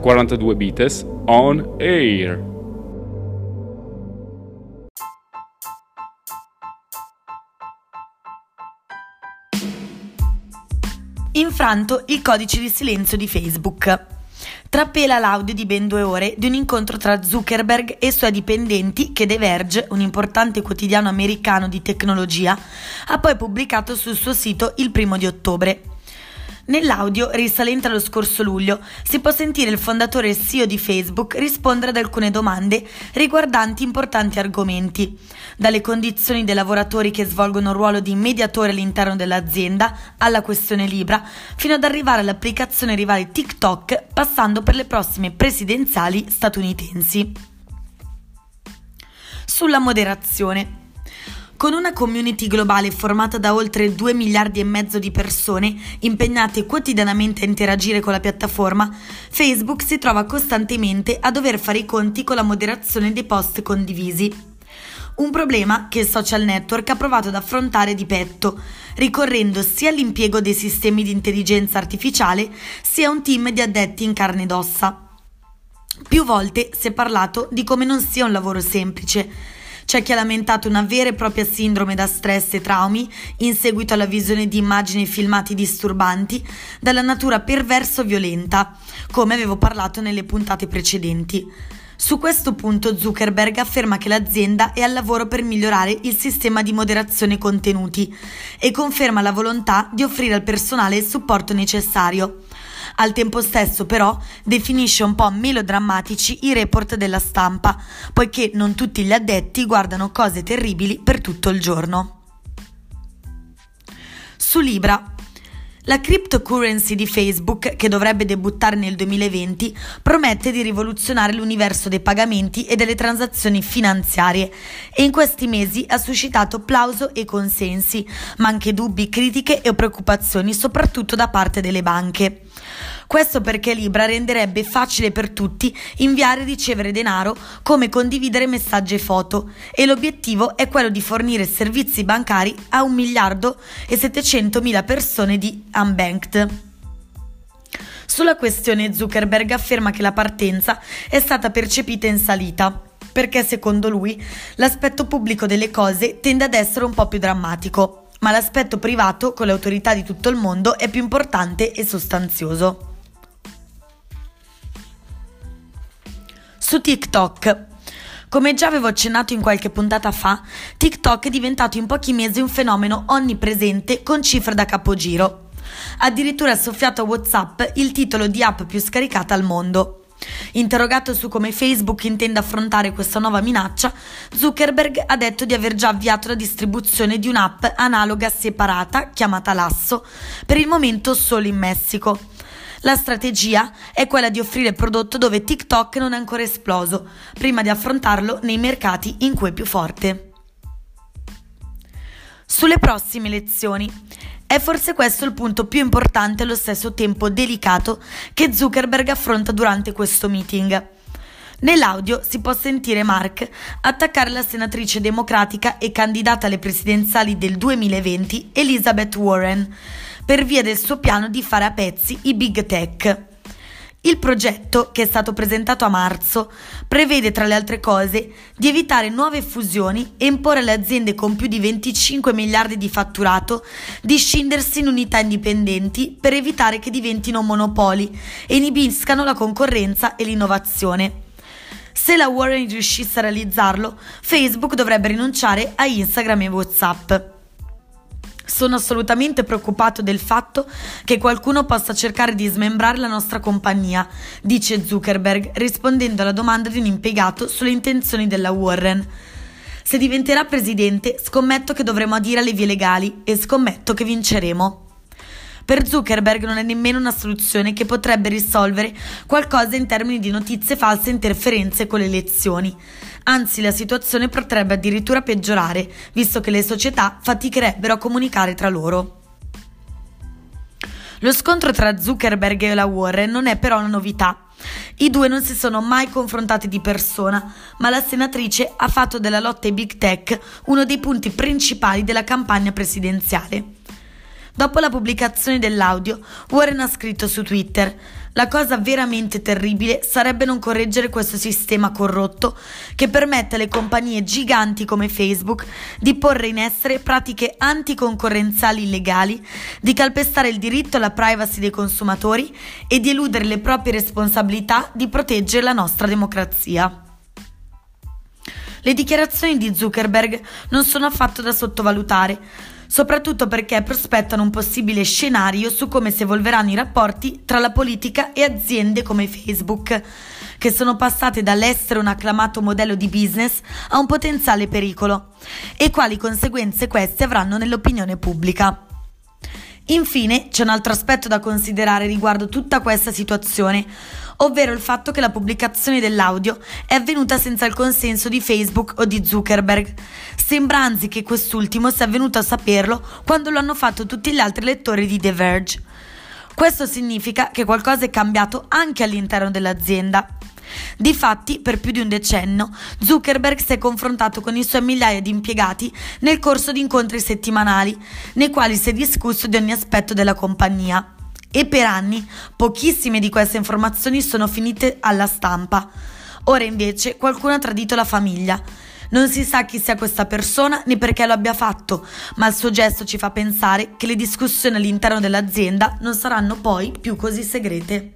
42 Bites on Air. Infranto il codice di silenzio di Facebook. Trappela l'audio di ben due ore di un incontro tra Zuckerberg e i suoi dipendenti che The Verge, un importante quotidiano americano di tecnologia, ha poi pubblicato sul suo sito il primo di ottobre. Nell'audio, risalente allo scorso luglio, si può sentire il fondatore e CEO di Facebook rispondere ad alcune domande riguardanti importanti argomenti, dalle condizioni dei lavoratori che svolgono un ruolo di mediatore all'interno dell'azienda alla questione Libra, fino ad arrivare all'applicazione rivale TikTok, passando per le prossime presidenziali statunitensi. Sulla moderazione. Con una community globale formata da oltre 2 miliardi e mezzo di persone impegnate quotidianamente a interagire con la piattaforma, Facebook si trova costantemente a dover fare i conti con la moderazione dei post condivisi. Un problema che il social network ha provato ad affrontare di petto, ricorrendo sia all'impiego dei sistemi di intelligenza artificiale sia a un team di addetti in carne ed ossa. Più volte si è parlato di come non sia un lavoro semplice, c'è chi ha lamentato una vera e propria sindrome da stress e traumi in seguito alla visione di immagini e filmati disturbanti dalla natura perverso violenta, come avevo parlato nelle puntate precedenti. Su questo punto Zuckerberg afferma che l'azienda è al lavoro per migliorare il sistema di moderazione contenuti e conferma la volontà di offrire al personale il supporto necessario. Al tempo stesso, però, definisce un po' melodrammatici i report della stampa, poiché non tutti gli addetti guardano cose terribili per tutto il giorno. Su Libra. La cryptocurrency di Facebook, che dovrebbe debuttare nel 2020, promette di rivoluzionare l'universo dei pagamenti e delle transazioni finanziarie e in questi mesi ha suscitato plauso e consensi, ma anche dubbi, critiche e preoccupazioni, soprattutto da parte delle banche. Questo perché Libra renderebbe facile per tutti inviare e ricevere denaro come condividere messaggi e foto e l'obiettivo è quello di fornire servizi bancari a 1 miliardo e 700 mila persone di unbanked. Sulla questione Zuckerberg afferma che la partenza è stata percepita in salita perché secondo lui l'aspetto pubblico delle cose tende ad essere un po' più drammatico, ma l'aspetto privato con le autorità di tutto il mondo è più importante e sostanzioso. Su TikTok. Come già avevo accennato in qualche puntata fa, TikTok è diventato in pochi mesi un fenomeno onnipresente con cifre da capogiro. Addirittura ha soffiato a WhatsApp il titolo di app più scaricata al mondo. Interrogato su come Facebook intenda affrontare questa nuova minaccia, Zuckerberg ha detto di aver già avviato la distribuzione di un'app analoga separata, chiamata Lasso, per il momento solo in Messico. La strategia è quella di offrire prodotto dove TikTok non è ancora esploso, prima di affrontarlo nei mercati in cui è più forte. Sulle prossime elezioni. È forse questo il punto più importante e allo stesso tempo delicato che Zuckerberg affronta durante questo meeting. Nell'audio si può sentire Mark attaccare la senatrice democratica e candidata alle presidenziali del 2020 Elizabeth Warren per via del suo piano di fare a pezzi i big tech. Il progetto, che è stato presentato a marzo, prevede tra le altre cose di evitare nuove fusioni e imporre alle aziende con più di 25 miliardi di fatturato di scindersi in unità indipendenti per evitare che diventino monopoli e inibiscano la concorrenza e l'innovazione. Se la Warren riuscisse a realizzarlo, Facebook dovrebbe rinunciare a Instagram e WhatsApp. Sono assolutamente preoccupato del fatto che qualcuno possa cercare di smembrare la nostra compagnia, dice Zuckerberg, rispondendo alla domanda di un impiegato sulle intenzioni della Warren. Se diventerà presidente, scommetto che dovremo adire alle vie legali e scommetto che vinceremo. Per Zuckerberg non è nemmeno una soluzione che potrebbe risolvere qualcosa in termini di notizie false e interferenze con le elezioni. Anzi, la situazione potrebbe addirittura peggiorare, visto che le società faticherebbero a comunicare tra loro. Lo scontro tra Zuckerberg e la Warren non è però una novità. I due non si sono mai confrontati di persona, ma la senatrice ha fatto della lotta ai big tech uno dei punti principali della campagna presidenziale. Dopo la pubblicazione dell'audio, Warren ha scritto su Twitter la cosa veramente terribile sarebbe non correggere questo sistema corrotto che permette alle compagnie giganti come Facebook di porre in essere pratiche anticoncorrenziali illegali, di calpestare il diritto alla privacy dei consumatori e di eludere le proprie responsabilità di proteggere la nostra democrazia. Le dichiarazioni di Zuckerberg non sono affatto da sottovalutare soprattutto perché prospettano un possibile scenario su come si evolveranno i rapporti tra la politica e aziende come Facebook, che sono passate dall'essere un acclamato modello di business a un potenziale pericolo, e quali conseguenze queste avranno nell'opinione pubblica. Infine, c'è un altro aspetto da considerare riguardo tutta questa situazione, ovvero il fatto che la pubblicazione dell'audio è avvenuta senza il consenso di Facebook o di Zuckerberg. Sembra anzi che quest'ultimo sia venuto a saperlo quando lo hanno fatto tutti gli altri lettori di The Verge. Questo significa che qualcosa è cambiato anche all'interno dell'azienda. Difatti, per più di un decennio, Zuckerberg si è confrontato con i suoi migliaia di impiegati nel corso di incontri settimanali, nei quali si è discusso di ogni aspetto della compagnia. E per anni pochissime di queste informazioni sono finite alla stampa. Ora invece qualcuno ha tradito la famiglia. Non si sa chi sia questa persona né perché lo abbia fatto, ma il suo gesto ci fa pensare che le discussioni all'interno dell'azienda non saranno poi più così segrete.